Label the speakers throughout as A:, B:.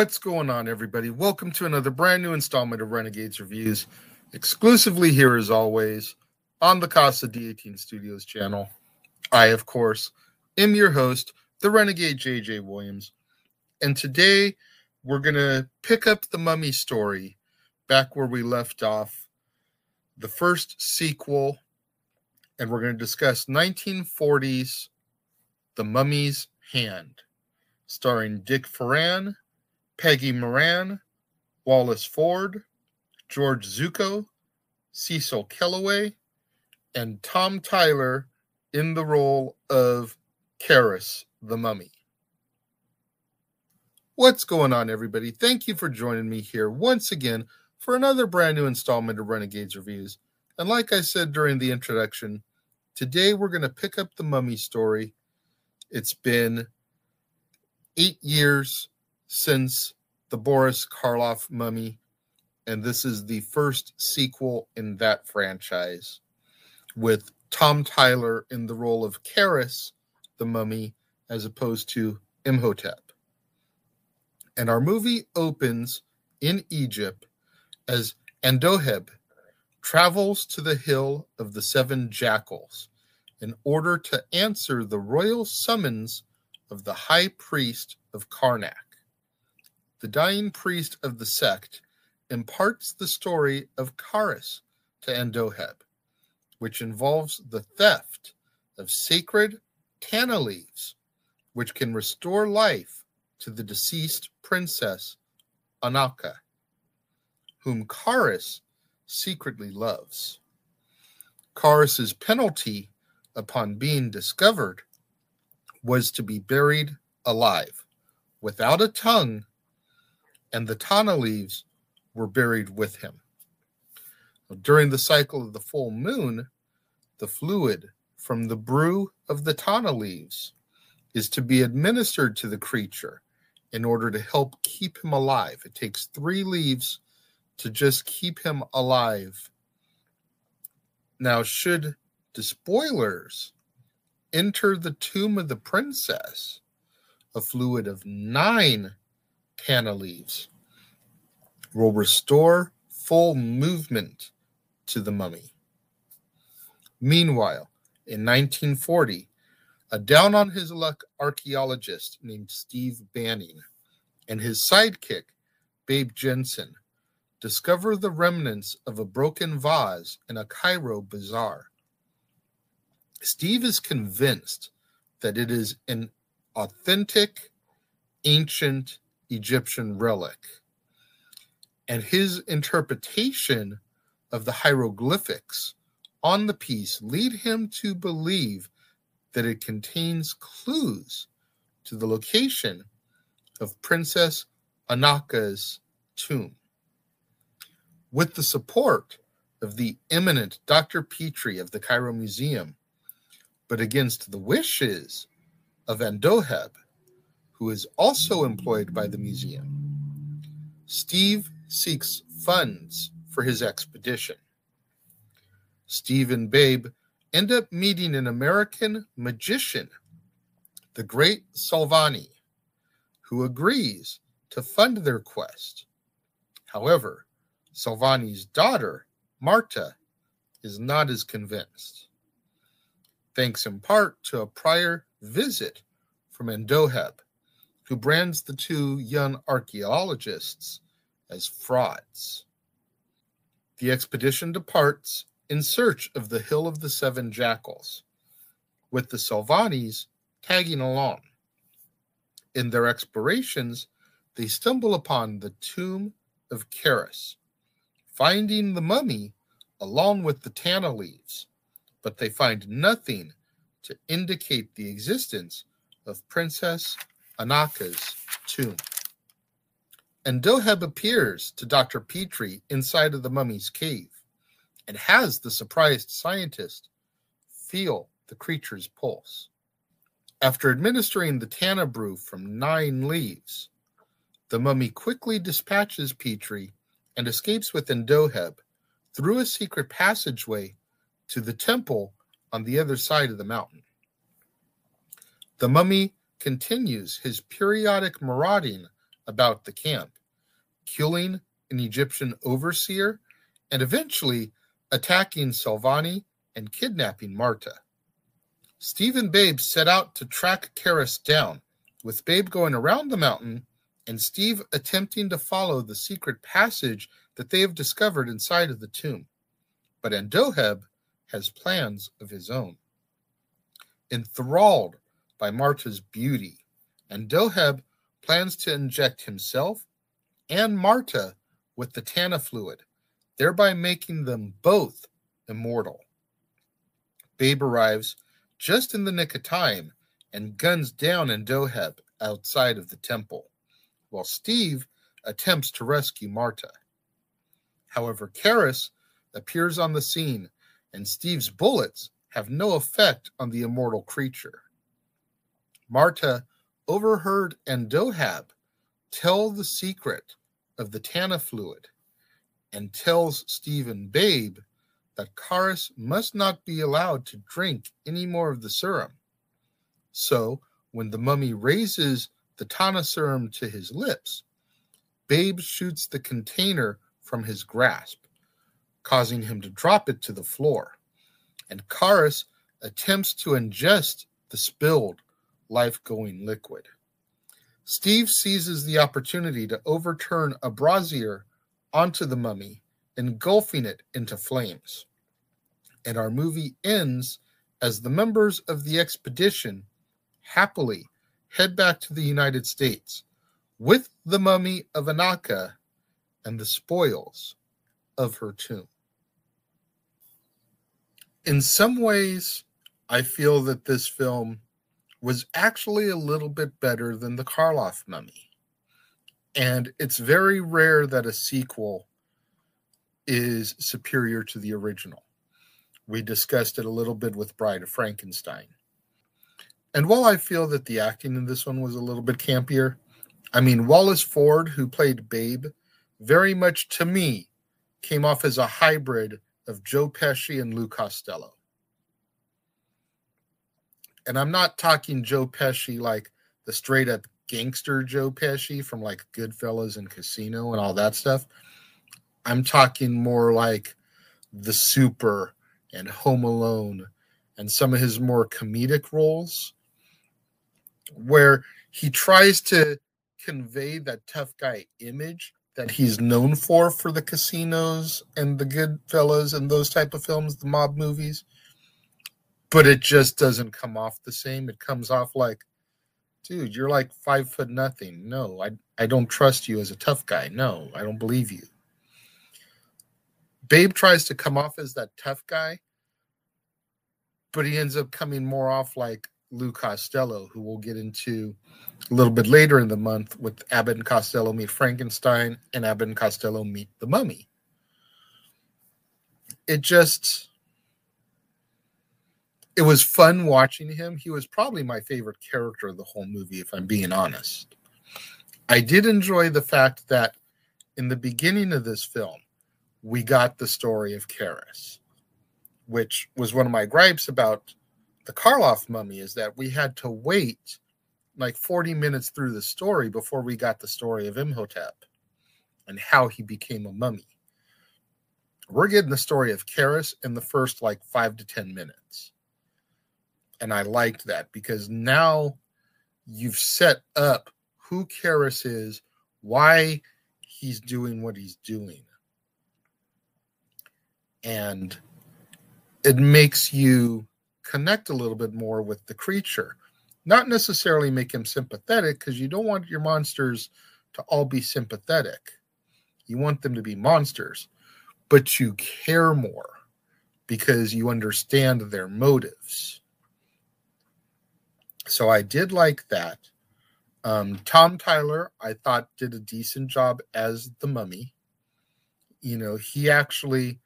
A: What's going on, everybody? Welcome to another brand new installment of Renegades Reviews, exclusively here as always on the Casa D18 Studios channel. I, of course, am your host, the Renegade JJ Williams, and today we're going to pick up the mummy story back where we left off, the first sequel, and we're going to discuss 1940s The Mummy's Hand, starring Dick Foran Peggy Moran, Wallace Ford, George Zucco, Cecil Kellaway, and Tom Tyler in the role of Kharis the Mummy. What's going on, everybody? Thank you for joining me here once again for another brand new installment of Renegades Reviews. And like I said during the introduction, today we're going to pick up the mummy story. It's been eight years since the Boris Karloff mummy, and this is the first sequel in that franchise with Tom Tyler in the role of Kharis, the mummy, as opposed to Imhotep. And our movie opens in Egypt as Andoheb travels to the hill of the seven jackals in order to answer the royal summons of the high priest of Karnak. The dying priest of the sect imparts the story of Kharis to Andoheb, which involves the theft of sacred Tana leaves, which can restore life to the deceased princess Ananka, whom Kharis secretly loves. Kharis's penalty upon being discovered was to be buried alive, without a tongue, and the Tana leaves were buried with him. During the cycle of the full moon, the fluid from the brew of the Tana leaves is to be administered to the creature in order to help keep him alive. It takes three leaves to just keep him alive. Now, should despoilers enter the tomb of the princess, a fluid of nine Tana leaves will restore full movement to the mummy. Meanwhile, in 1940, a down on his luck archaeologist named Steve Banning and his sidekick, Babe Jensen, discover the remnants of a broken vase in a Cairo bazaar. Steve is convinced that it is an authentic, ancient Egyptian relic. And his interpretation of the hieroglyphics on the piece lead him to believe that it contains clues to the location of Princess Ananka's tomb. With the support of the eminent Dr. Petrie of the Cairo Museum, but against the wishes of Andoheb, who is also employed by the museum. Steve seeks funds for his expedition. Steve and Babe end up meeting an American magician, the great Solvani, who agrees to fund their quest. However, Solvani's daughter, Marta, is not as convinced. Thanks in part to a prior visit from Andoheb, who brands the two young archaeologists as frauds. The expedition departs in search of the Hill of the Seven Jackals, with the Solvanis tagging along. In their explorations, they stumble upon the tomb of Kharis, finding the mummy along with the Tana leaves, but they find nothing to indicate the existence of Princess Ananka's tomb. Andoheb appears to Dr. Petrie inside of the mummy's cave and has the surprised scientist feel the creature's pulse. After administering the Tana brew from nine leaves, the mummy quickly dispatches Petrie and escapes with Andoheb through a secret passageway to the temple on the other side of the mountain. The mummy continues his periodic marauding about the camp, killing an Egyptian overseer, and eventually attacking Solvani and kidnapping Marta. Steve and Babe set out to track Kharis down, with Babe going around the mountain and Steve attempting to follow the secret passage that they have discovered inside of the tomb. But Andoheb has plans of his own. Enthralled by Marta's beauty, Andoheb plans to inject himself and Marta with the Tana fluid, thereby making them both immortal. Babe arrives just in the nick of time and guns down Andoheb outside of the temple, while Steve attempts to rescue Marta. However, Kharis appears on the scene, and Steve's bullets have no effect on the immortal creature. Marta overheard Andoheb tell the secret of the Tana fluid and tells Steve and Babe that Kharis must not be allowed to drink any more of the serum. So, when the mummy raises the Tana serum to his lips, Babe shoots the container from his grasp, causing him to drop it to the floor. And Kharis attempts to ingest the spilled life going liquid. Steve seizes the opportunity to overturn a brazier onto the mummy, engulfing it into flames. And our movie ends as the members of the expedition happily head back to the United States with the mummy of Ananka and the spoils of her tomb. In some ways, I feel that this film was actually a little bit better than the Karloff mummy. And it's very rare that a sequel is superior to the original. We discussed it a little bit with Bride of Frankenstein. And while I feel that the acting in this one was a little bit campier, I mean, Wallace Ford, who played Babe, very much to me came off as a hybrid of Joe Pesci and Lou Costello. And I'm not talking Joe Pesci like the straight up gangster Joe Pesci from like Goodfellas and Casino and all that stuff. I'm talking more like The Super and Home Alone and some of his more comedic roles where he tries to convey that tough guy image that he's known for for the casinos and the Goodfellas and those type of films, the mob movies. But it just doesn't come off the same. It comes off like, dude, you're like five foot nothing. No, I I don't trust you as a tough guy. No, I don't believe you. Babe tries to come off as that tough guy, but he ends up coming more off like Lou Costello, who we'll get into a little bit later in the month with Abbott and Costello meet Frankenstein and Abbott and Costello meet the mummy. It just it was fun watching him. He was probably my favorite character of the whole movie, if I'm being honest. I did enjoy the fact that in the beginning of this film, we got the story of Kharis, which was one of my gripes about the Karloff mummy is that we had to wait like 40 minutes through the story before we got the story of Imhotep and how he became a mummy. We're getting the story of Kharis in the first like five to 10 minutes. And I liked that because now you've set up who Kharis is, why he's doing what he's doing. And it makes you connect a little bit more with the creature. Not necessarily make him sympathetic, because you don't want your monsters to all be sympathetic. You want them to be monsters, but you care more because you understand their motives. So I did like that. Um, Tom Tyler, I thought, did a decent job as the mummy. You know, he actually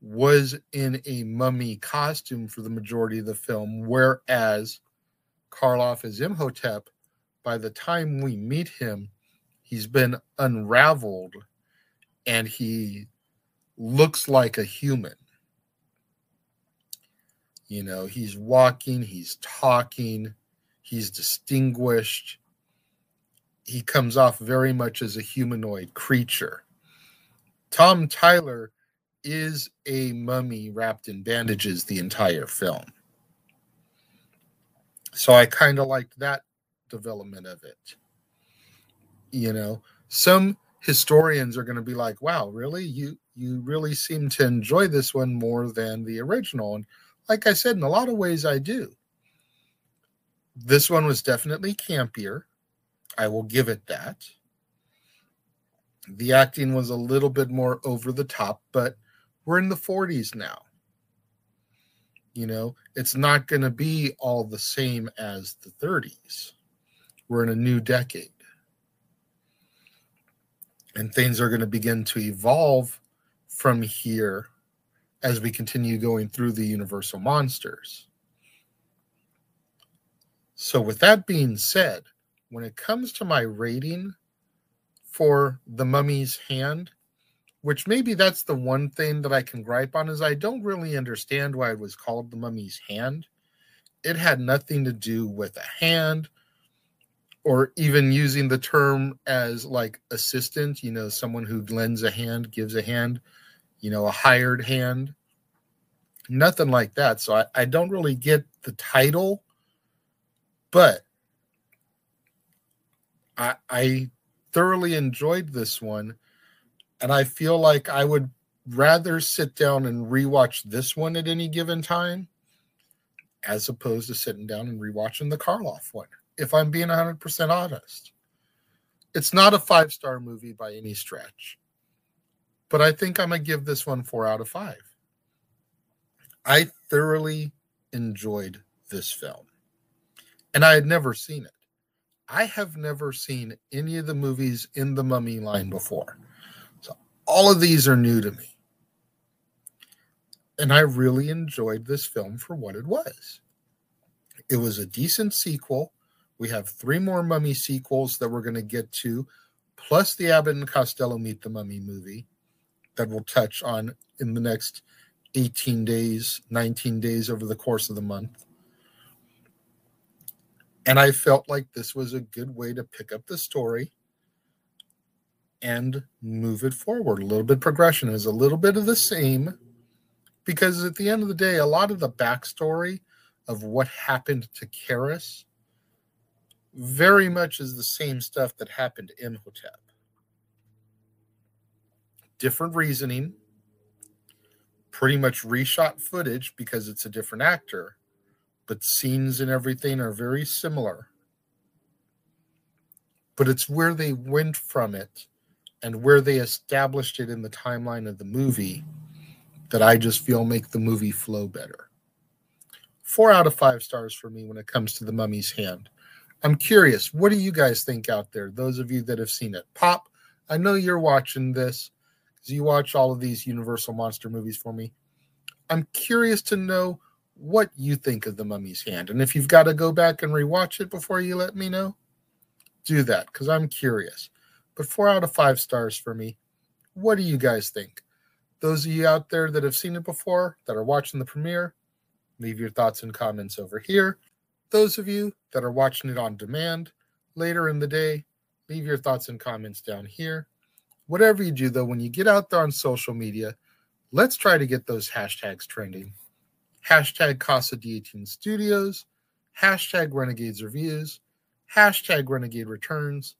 A: was in a mummy costume for the majority of the film, whereas Karloff is Imhotep. By the time we meet him, he's been unraveled and he looks like a human. You know, he's walking, he's talking, he's distinguished. he comes off very much as a humanoid creature. Tom Tyler is a mummy wrapped in bandages the entire film. So I kind of liked that development of it. You know, some historians are going to be like, "Wow, really? You you really seem to enjoy this one more than the original." And like I said, in a lot of ways I do. This one was definitely campier. I will give it that. The acting was a little bit more over the top, but we're in the 40s now. You know, it's not going to be all the same as the 30s. We're in a new decade. And things are going to begin to evolve from here as we continue going through the Universal monsters. So, with that being said, when it comes to my rating for the mummy's hand, which maybe that's the one thing that I can gripe on, is I don't really understand why it was called the mummy's hand. It had nothing to do with a hand or even using the term as like assistant, you know, someone who lends a hand, gives a hand, you know, a hired hand. Nothing like that. So I, I don't really get the title, but I, I thoroughly enjoyed this one. And I feel like I would rather sit down and rewatch this one at any given time as opposed to sitting down and rewatching the Karloff one, if I'm being 100% honest. It's not a five star movie by any stretch, but I think I'm going to give this one four out of five. I thoroughly enjoyed this film, and I had never seen it. I have never seen any of the movies in the Mummy line before. So all of these are new to me. And I really enjoyed this film for what it was. It was a decent sequel. We have three more Mummy sequels that we're going to get to, plus the Abbott and Costello Meet the Mummy movie that we'll touch on in the next 18 days, 19 days over the course of the month. And I felt like this was a good way to pick up the story and move it forward. A little bit progression is a little bit of the same because at the end of the day, a lot of the backstory of what happened to Kharis very much is the same stuff that happened in Imhotep. Different reasoning, pretty much reshot footage because it's a different actor but scenes and everything are very similar. But it's where they went from it and where they established it in the timeline of the movie that I just feel make the movie flow better. Four out of five stars for me when it comes to the mummy's hand. I'm curious, what do you guys think out there? Those of you that have seen it. Pop, I know you're watching this because you watch all of these Universal Monster movies for me. I'm curious to know what you think of the mummy's hand. And if you've got to go back and rewatch it before you let me know, do that because I'm curious. But four out of five stars for me. What do you guys think? Those of you out there that have seen it before, that are watching the premiere, leave your thoughts and comments over here. Those of you that are watching it on demand later in the day, leave your thoughts and comments down here. Whatever you do, though, when you get out there on social media, let's try to get those hashtags trending hashtag Casa D18 Studios, hashtag Renegades Reviews, hashtag Renegade Returns,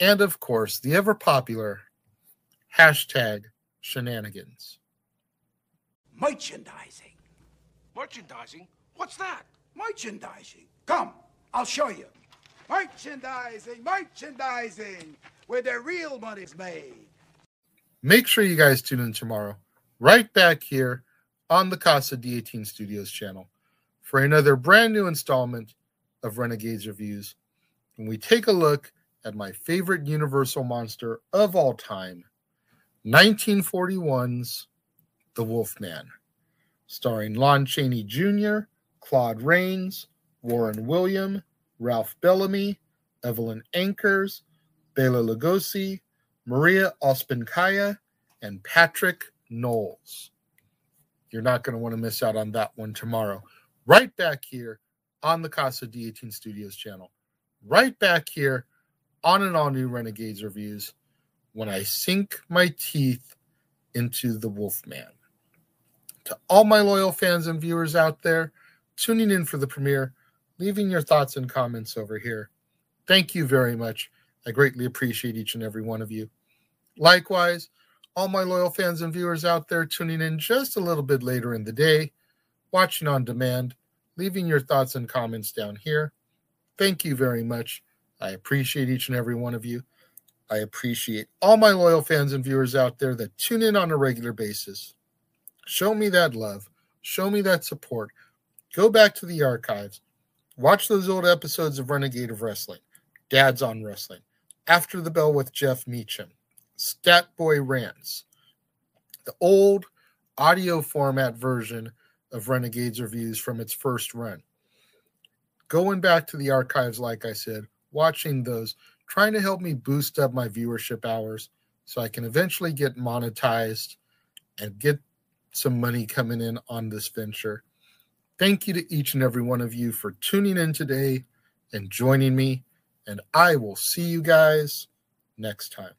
A: and of course, the ever popular hashtag Shenanigans.
B: Merchandising.
C: Merchandising? What's that?
B: Merchandising. Come, I'll show you. Merchandising, merchandising, where the real money's made.
A: Make sure you guys tune in tomorrow, right back here on the Casa D18 Studios channel for another brand new installment of Renegades Reviews. When we take a look at my favorite Universal monster of all time, 1941's The Wolfman, starring Lon Chaney Jr., Claude Rains, Warren William, Ralph Bellamy, Evelyn Ankers, Bela Lugosi, Maria Ouspenskaya, and Patric Knowles. You're not going to want to miss out on that one tomorrow. Right back here on the Casa D18 Studios channel. Right back here on an all new Renegades reviews when I sink my teeth into the Wolfman. To all my loyal fans and viewers out there tuning in for the premiere, leaving your thoughts and comments over here. Thank you very much. I greatly appreciate each and every one of you. Likewise, all my loyal fans and viewers out there tuning in just a little bit later in the day, watching on demand, leaving your thoughts and comments down here. Thank you very much. I appreciate each and every one of you. I appreciate all my loyal fans and viewers out there that tune in on a regular basis. Show me that love. Show me that support. Go back to the archives. Watch those old episodes of Renegade of Wrestling, Dad's on Wrestling, After the Bell with Jeff Meacham, Stat Boy Rants, the old audio format version of Renegades reviews from its first run. Going back to the archives, like I said, watching those, trying to help me boost up my viewership hours so I can eventually get monetized and get some money coming in on this venture. Thank you to each and every one of you for tuning in today and joining me. And I will see you guys next time.